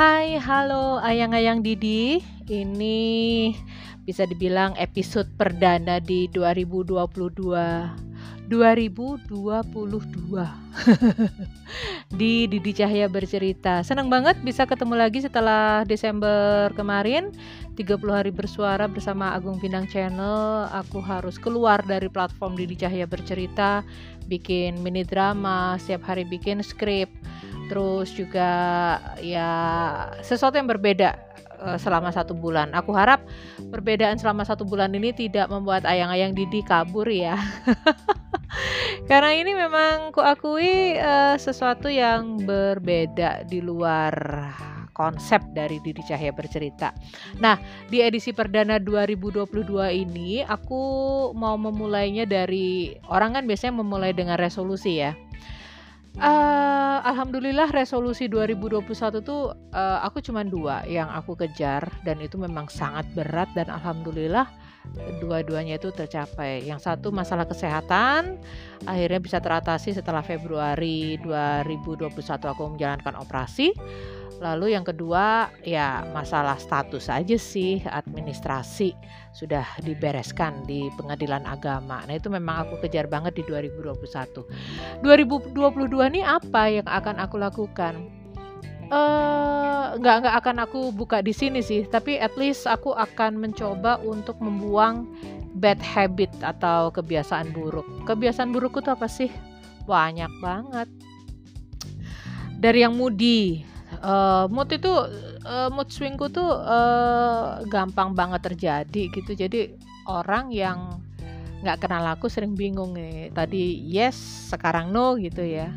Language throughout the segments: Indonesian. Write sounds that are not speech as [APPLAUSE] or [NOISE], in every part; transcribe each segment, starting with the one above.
Hai, halo ayang-ayang Didi. Ini bisa dibilang episode perdana di 2022. 2022 [LAUGHS] di Didi Cahya bercerita. Senang banget bisa ketemu lagi setelah Desember kemarin 30 hari bersuara bersama Agung Bintang Channel. Aku harus keluar dari platform Didi Cahya bercerita, bikin mini drama, setiap hari bikin skrip. Terus juga ya sesuatu yang berbeda Eh, selama satu bulan. Aku harap perbedaan selama satu bulan ini tidak membuat ayang-ayang Didi kabur ya. [LAUGHS] Karena ini memang kuakui uh, sesuatu yang berbeda di luar konsep dari Didi Cahya bercerita. Nah, di edisi perdana 2022 ini aku mau memulainya dari orang kan biasanya memulai dengan resolusi ya. Uh, alhamdulillah resolusi 2021 tuh uh, aku cuma dua yang aku kejar dan itu memang sangat berat dan alhamdulillah dua-duanya itu tercapai. Yang satu masalah kesehatan akhirnya bisa teratasi setelah Februari 2021 aku menjalankan operasi. Lalu yang kedua ya masalah status aja sih administrasi sudah dibereskan di pengadilan agama. Nah itu memang aku kejar banget di 2021. 2022 ini apa yang akan aku lakukan? Uh, nggak nggak akan aku buka di sini sih, tapi at least aku akan mencoba untuk membuang bad habit atau kebiasaan buruk. Kebiasaan buruk itu apa sih? Banyak banget. Dari yang moody, uh, mood itu uh, mood swingku tuh uh, gampang banget terjadi gitu. Jadi orang yang nggak kenal aku sering bingung nih. Tadi yes sekarang no gitu ya.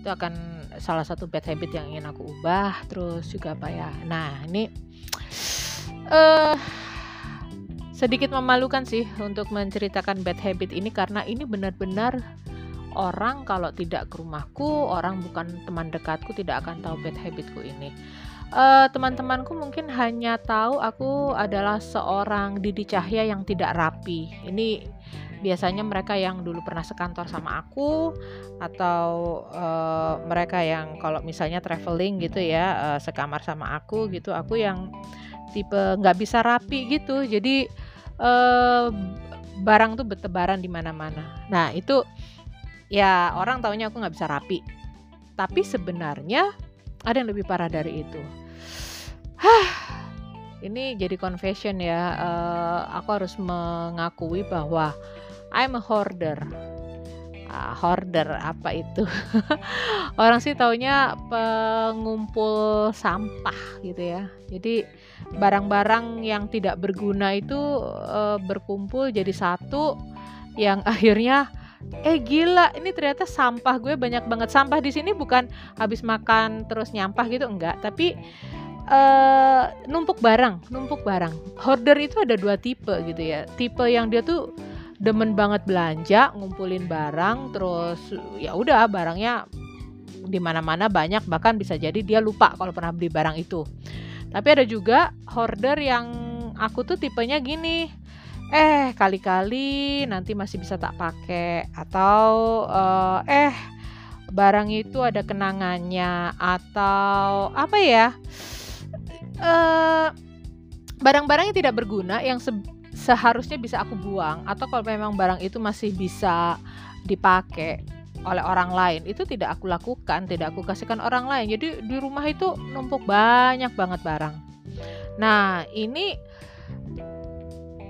Itu akan salah satu bad habit yang ingin aku ubah terus juga apa ya. Nah ini uh, sedikit memalukan sih untuk menceritakan bad habit ini karena ini benar-benar orang kalau tidak ke rumahku, orang bukan teman dekatku tidak akan tahu bad habitku ini. Uh, teman-temanku mungkin hanya tahu aku adalah seorang Didi Cahya yang tidak rapi. Ini biasanya mereka yang dulu pernah sekantor sama aku atau uh, mereka yang kalau misalnya traveling gitu ya uh, sekamar sama aku gitu. Aku yang tipe nggak bisa rapi gitu. Jadi uh, barang tuh bertebaran di mana-mana. Nah itu ya orang taunya aku nggak bisa rapi. Tapi sebenarnya ada yang lebih parah dari itu. Hah, ini jadi confession ya. Uh, aku harus mengakui bahwa I'm a hoarder. Uh, hoarder apa itu? [LAUGHS] Orang sih taunya pengumpul sampah gitu ya. Jadi barang-barang yang tidak berguna itu uh, berkumpul jadi satu yang [LAUGHS] akhirnya eh gila ini ternyata sampah gue banyak banget sampah di sini bukan habis makan terus nyampah gitu enggak. Tapi uh, numpuk barang numpuk barang. Hoarder itu ada dua tipe gitu ya. Tipe yang dia tuh demen banget belanja ngumpulin barang terus ya udah barangnya di mana-mana banyak bahkan bisa jadi dia lupa kalau pernah beli barang itu. Tapi ada juga hoarder yang aku tuh tipenya gini eh kali-kali nanti masih bisa tak pakai. Atau uh, eh barang itu ada kenangannya. Atau apa ya? Uh, barang-barang yang tidak berguna yang se seharusnya bisa aku buang. Atau kalau memang barang itu masih bisa dipakai oleh orang lain itu tidak aku lakukan tidak aku kasihkan orang lain. Jadi di rumah itu numpuk banyak banget barang. Nah ini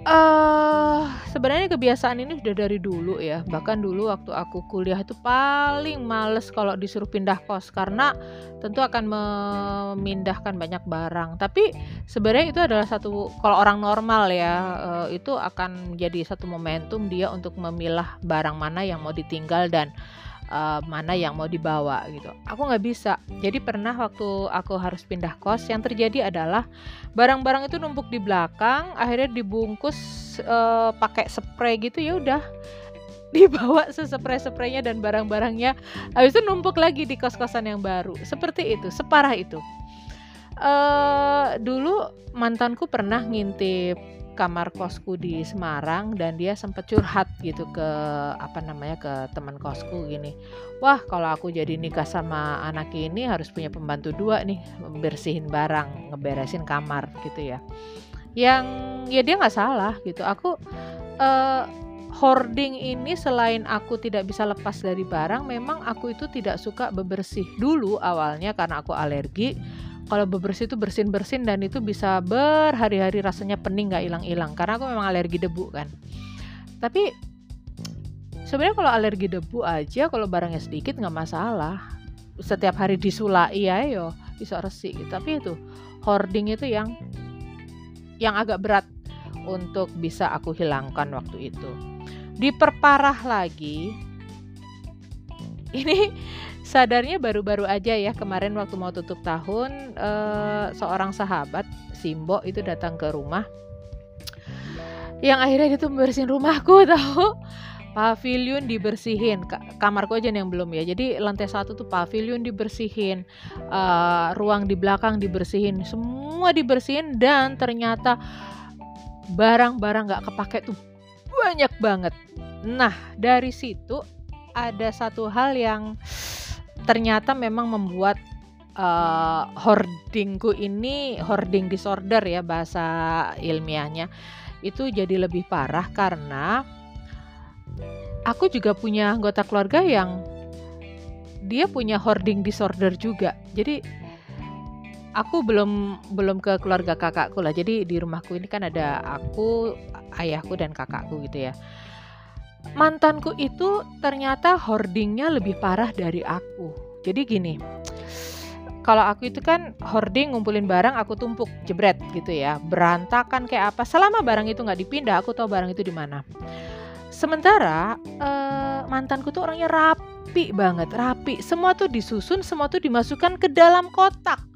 uh, sebenarnya kebiasaan ini sudah dari dulu ya. Bahkan dulu waktu aku kuliah itu paling males kalau disuruh pindah kos karena tentu akan memindahkan banyak barang. Tapi sebenarnya itu adalah satu kalau orang normal ya, uh, itu akan menjadi satu momentum dia untuk memilah barang mana yang mau ditinggal dan uh, mana yang mau dibawa gitu. Aku nggak bisa. Jadi pernah waktu aku harus pindah kos, yang terjadi adalah barang-barang itu numpuk di belakang, akhirnya dibungkus uh, pakai spray gitu ya udah [LAUGHS] dibawa sespray spraynya dan barang-barangnya habis itu numpuk lagi di kos-kosan yang baru seperti itu separah itu uh, dulu mantanku pernah ngintip kamar kosku di Semarang dan dia sempat curhat gitu ke apa namanya ke teman kosku gini wah kalau aku jadi nikah sama anak ini harus punya pembantu dua nih bersihin barang ngeberesin kamar gitu ya. Yang ya dia nggak salah gitu. Aku uh, hoarding ini selain aku tidak bisa lepas dari barang memang aku itu tidak suka bebersih dulu awalnya karena aku alergi kalau bebersih itu bersin bersin dan itu bisa berhari-hari rasanya pening nggak hilang-hilang. Karena aku memang alergi debu kan. Tapi sebenarnya kalau alergi debu aja kalau barangnya sedikit nggak masalah. Setiap hari disulai ya yo bisa resik tapi itu hoarding itu yang yang agak berat untuk bisa aku hilangkan waktu itu. Diperparah lagi. Ini sadarnya baru-baru aja ya kemarin waktu mau tutup tahun uh, seorang sahabat Simbo itu datang ke rumah. Yang akhirnya dia tuh membersihin rumahku [LAUGHS] tahu? Pavilion dibersihin. Kamarku aja yang belum ya. Jadi lantai satu tuh pavilion dibersihin uh, ruang di belakang dibersihin. Semua dibersihin dan ternyata barang-barang nggak kepake tuh banyak banget. Nah dari situ ada satu hal yang ternyata memang membuat uh, hoardingku ini hoarding disorder ya bahasa ilmiahnya itu jadi lebih parah karena aku juga punya anggota keluarga yang dia punya hoarding disorder juga. Jadi aku belum belum ke keluarga kakakku lah. Jadi di rumahku ini kan ada aku ayahku dan kakakku gitu ya mantanku itu ternyata hoardingnya lebih parah dari aku. Jadi gini, kalau aku itu kan hoarding ngumpulin barang aku tumpuk jebret gitu ya. Berantakan kayak apa? Selama barang itu nggak dipindah aku tahu barang itu di mana. Sementara eh, mantanku tuh orangnya rapi banget rapi. Semua tuh disusun semua tuh dimasukkan ke dalam kotak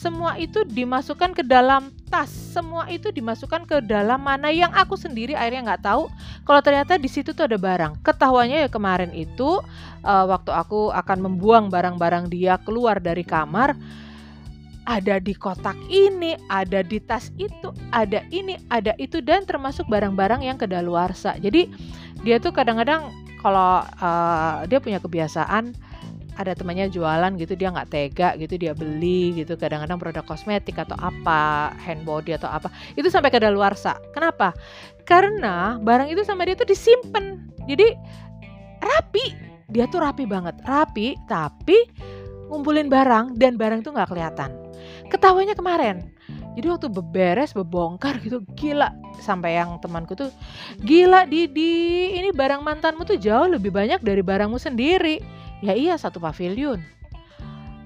semua itu dimasukkan ke dalam tas. Semua itu dimasukkan ke dalam mana yang aku sendiri akhirnya nggak tahu. Kalau ternyata di situ tuh ada barang. Ketahuannya ya kemarin itu uh, waktu aku akan membuang barang-barang dia keluar dari kamar ada di kotak ini, ada di tas itu, ada ini, ada itu dan termasuk barang-barang yang kedaluarsa. Jadi dia tuh kadang-kadang kalau uh, dia punya kebiasaan ada temannya jualan gitu dia nggak tega gitu dia beli gitu. Kadang-kadang produk kosmetik atau apa hand body atau apa itu sampai ke daluarsa kenapa? Karena barang itu sama dia tuh disimpan. Jadi rapi. Dia tuh rapi banget. Rapi tapi ngumpulin barang dan barang itu nggak kelihatan. Ketawanya kemarin. Jadi waktu beberes bebongkar gitu gila. Sampai yang temanku tuh gila di di ini barang mantanmu tuh jauh lebih banyak dari barangmu sendiri ya iya satu pavilion.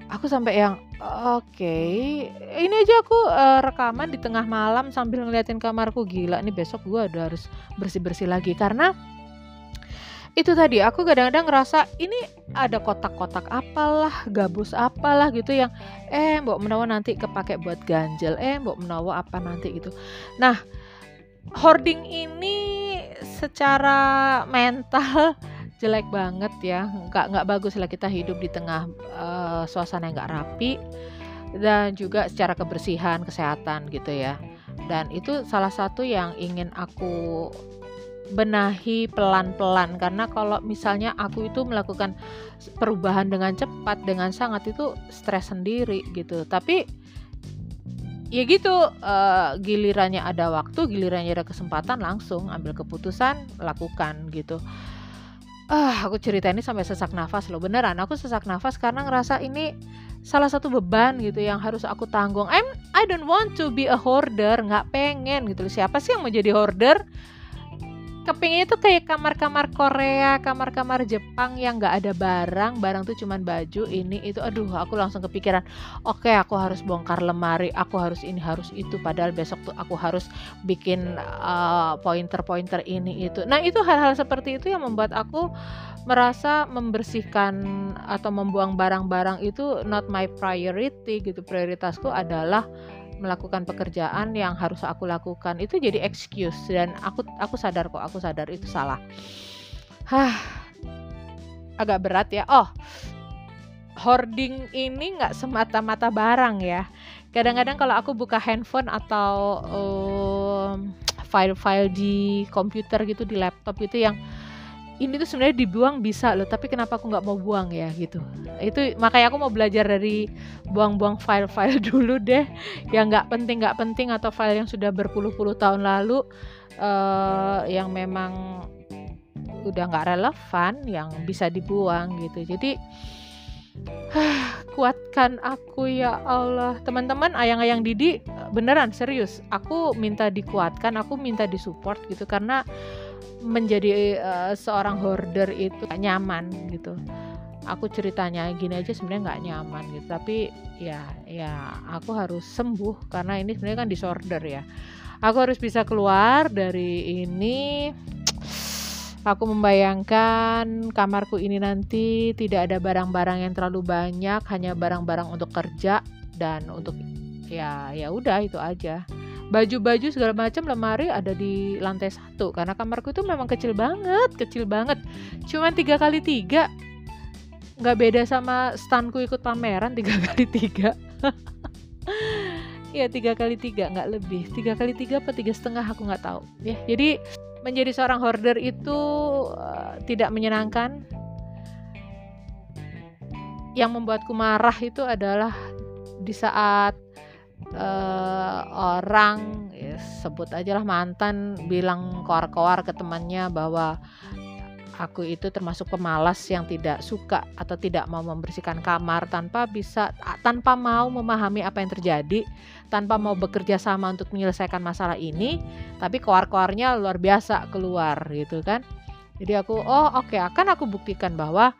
Aku sampai yang oke okay. ini aja aku uh, rekaman di tengah malam sambil ngeliatin kamarku. Gila nih besok gue udah harus bersih bersih lagi. Karena itu tadi aku kadang-kadang ngerasa ini ada kotak-kotak apalah gabus apalah gitu yang eh mbok menawa nanti kepake buat ganjel eh mbok menawa apa nanti gitu. Nah hoarding ini secara mental jelek banget ya. Nggak nggak bagus lah kita hidup di tengah uh, suasana yang nggak rapi. Dan juga secara kebersihan kesehatan gitu ya. Dan itu salah satu yang ingin aku benahi pelan-pelan. Karena kalau misalnya aku itu melakukan perubahan dengan cepat dengan sangat itu stres sendiri gitu. Tapi ya gitu uh, gilirannya ada waktu gilirannya ada kesempatan langsung ambil keputusan lakukan gitu ah aku cerita ini sampai sesak nafas loh. Beneran aku sesak nafas karena ngerasa ini salah satu beban gitu yang harus aku tanggung. I'm I don't want to be a hoarder nggak pengen gitu siapa sih yang mau jadi hoarder kepingin itu kayak kamar-kamar Korea, kamar-kamar Jepang yang nggak ada barang, barang tuh cuman baju ini itu, aduh aku langsung kepikiran, oke okay, aku harus bongkar lemari, aku harus ini harus itu, padahal besok tuh aku harus bikin uh, pointer-pointer ini itu. Nah itu hal-hal seperti itu yang membuat aku merasa membersihkan atau membuang barang-barang itu not my priority gitu, prioritasku adalah melakukan pekerjaan yang harus aku lakukan itu jadi excuse dan aku aku sadar kok aku sadar itu salah. Hah, agak berat ya. Oh, hoarding ini nggak semata-mata barang ya. Kadang-kadang kalau aku buka handphone atau um, file-file di komputer gitu di laptop itu yang ini tuh sebenarnya dibuang bisa loh tapi kenapa aku nggak mau buang ya gitu. Itu makanya aku mau belajar dari buang-buang file-file [LAUGHS] dulu deh yang nggak penting nggak penting atau file yang sudah berpuluh-puluh tahun lalu uh, yang memang udah nggak relevan yang bisa dibuang gitu. Jadi [SIGHS] kuatkan aku ya Allah. Teman-teman ayang-ayang Didi beneran serius aku minta dikuatkan aku minta disupport gitu. Karena menjadi uh, seorang hoarder itu gak nyaman gitu. Aku ceritanya gini aja sebenarnya nggak nyaman gitu. Tapi ya ya aku harus sembuh karena ini sebenarnya kan disorder ya. Aku harus bisa keluar dari ini. Aku membayangkan kamarku ini nanti tidak ada barang-barang yang terlalu banyak hanya barang-barang untuk kerja dan untuk ya ya udah itu aja baju-baju segala macam lemari ada di lantai satu. Karena kamarku itu memang kecil banget kecil banget. Cuman tiga kali tiga. Nggak beda sama standku ikut pameran tiga [LAUGHS] kali tiga. Ya tiga kali tiga nggak lebih. Tiga kali tiga apa tiga setengah aku nggak tahu. Ya jadi menjadi seorang hoarder itu uh, tidak menyenangkan. Yang membuatku marah itu adalah di saat uh, orang ya, sebut aja lah mantan bilang koar-koar ke temannya bahwa aku itu termasuk pemalas yang tidak suka atau tidak mau membersihkan kamar tanpa bisa tanpa mau memahami apa yang terjadi, tanpa mau bekerja sama untuk menyelesaikan masalah ini, tapi koar-koarnya luar biasa keluar gitu kan. Jadi aku oh oke okay, akan aku buktikan bahwa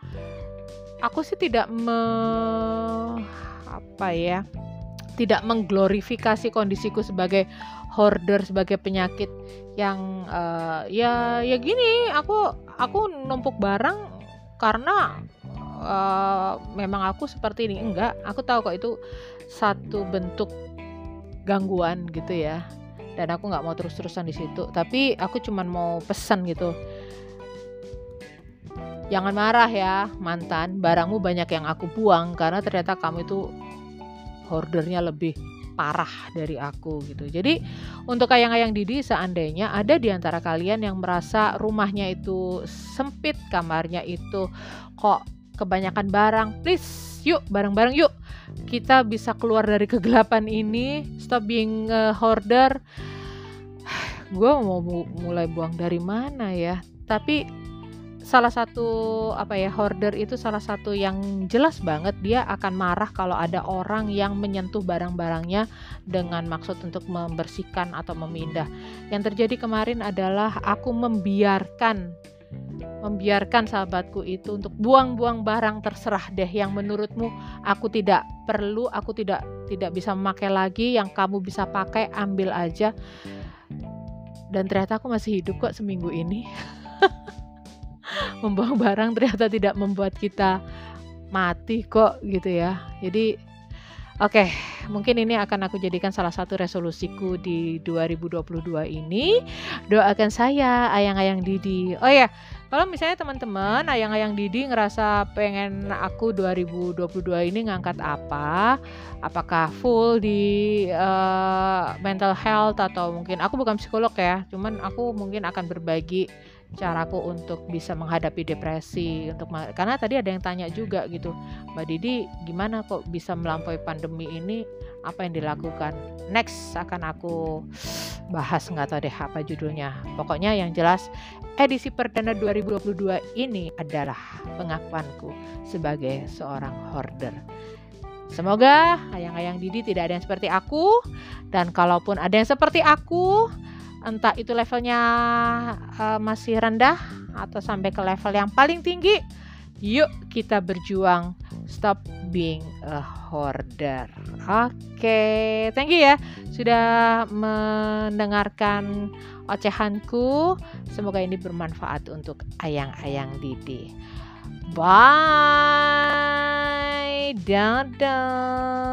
aku sih tidak me apa ya tidak mengglorifikasi kondisiku sebagai hoarder sebagai penyakit yang uh, ya ya gini aku aku numpuk barang karena uh, memang aku seperti ini. Enggak aku tahu kok itu satu bentuk gangguan gitu ya. Dan aku nggak mau terus-terusan di situ. Tapi aku cuman mau pesan gitu. Jangan marah ya mantan. Barangmu banyak yang aku buang karena ternyata kamu itu hoardernya lebih parah dari aku gitu. Jadi untuk ayang-ayang Didi seandainya ada di antara kalian yang merasa rumahnya itu sempit, kamarnya itu kok kebanyakan barang, please yuk bareng-bareng yuk kita bisa keluar dari kegelapan ini, stop being a hoarder. [SIGHS] Gue mau mulai buang dari mana ya? Tapi salah satu apa ya hoarder itu salah satu yang jelas banget dia akan marah kalau ada orang yang menyentuh barang-barangnya dengan maksud untuk membersihkan atau memindah. Yang terjadi kemarin adalah aku membiarkan membiarkan sahabatku itu untuk buang-buang barang terserah deh yang menurutmu aku tidak perlu, aku tidak tidak bisa memakai lagi, yang kamu bisa pakai ambil aja. Dan ternyata aku masih hidup kok seminggu ini. [LAUGHS] membuang barang ternyata tidak membuat kita mati kok gitu ya. Jadi oke, okay, mungkin ini akan aku jadikan salah satu resolusiku di 2022 ini. Doakan saya ayang-ayang Didi. Oh ya, kalau misalnya teman-teman ayang-ayang Didi ngerasa pengen aku 2022 ini ngangkat apa? Apakah full di uh, mental health atau mungkin aku bukan psikolog ya, cuman aku mungkin akan berbagi caraku untuk bisa menghadapi depresi untuk karena tadi ada yang tanya juga gitu Mbak Didi gimana kok bisa melampaui pandemi ini? Apa yang dilakukan? Next akan aku bahas nggak tahu deh apa judulnya. Pokoknya yang jelas edisi perdana 2022 ini adalah pengakuanku sebagai seorang hoarder. Semoga ayang-ayang Didi tidak ada yang seperti aku dan kalaupun ada yang seperti aku entah itu levelnya uh, masih rendah atau sampai ke level yang paling tinggi yuk kita berjuang. Stop being a hoarder. Oke okay. thank you ya sudah mendengarkan ocehanku. Semoga ini bermanfaat untuk ayang-ayang Didi. Bye. Dadah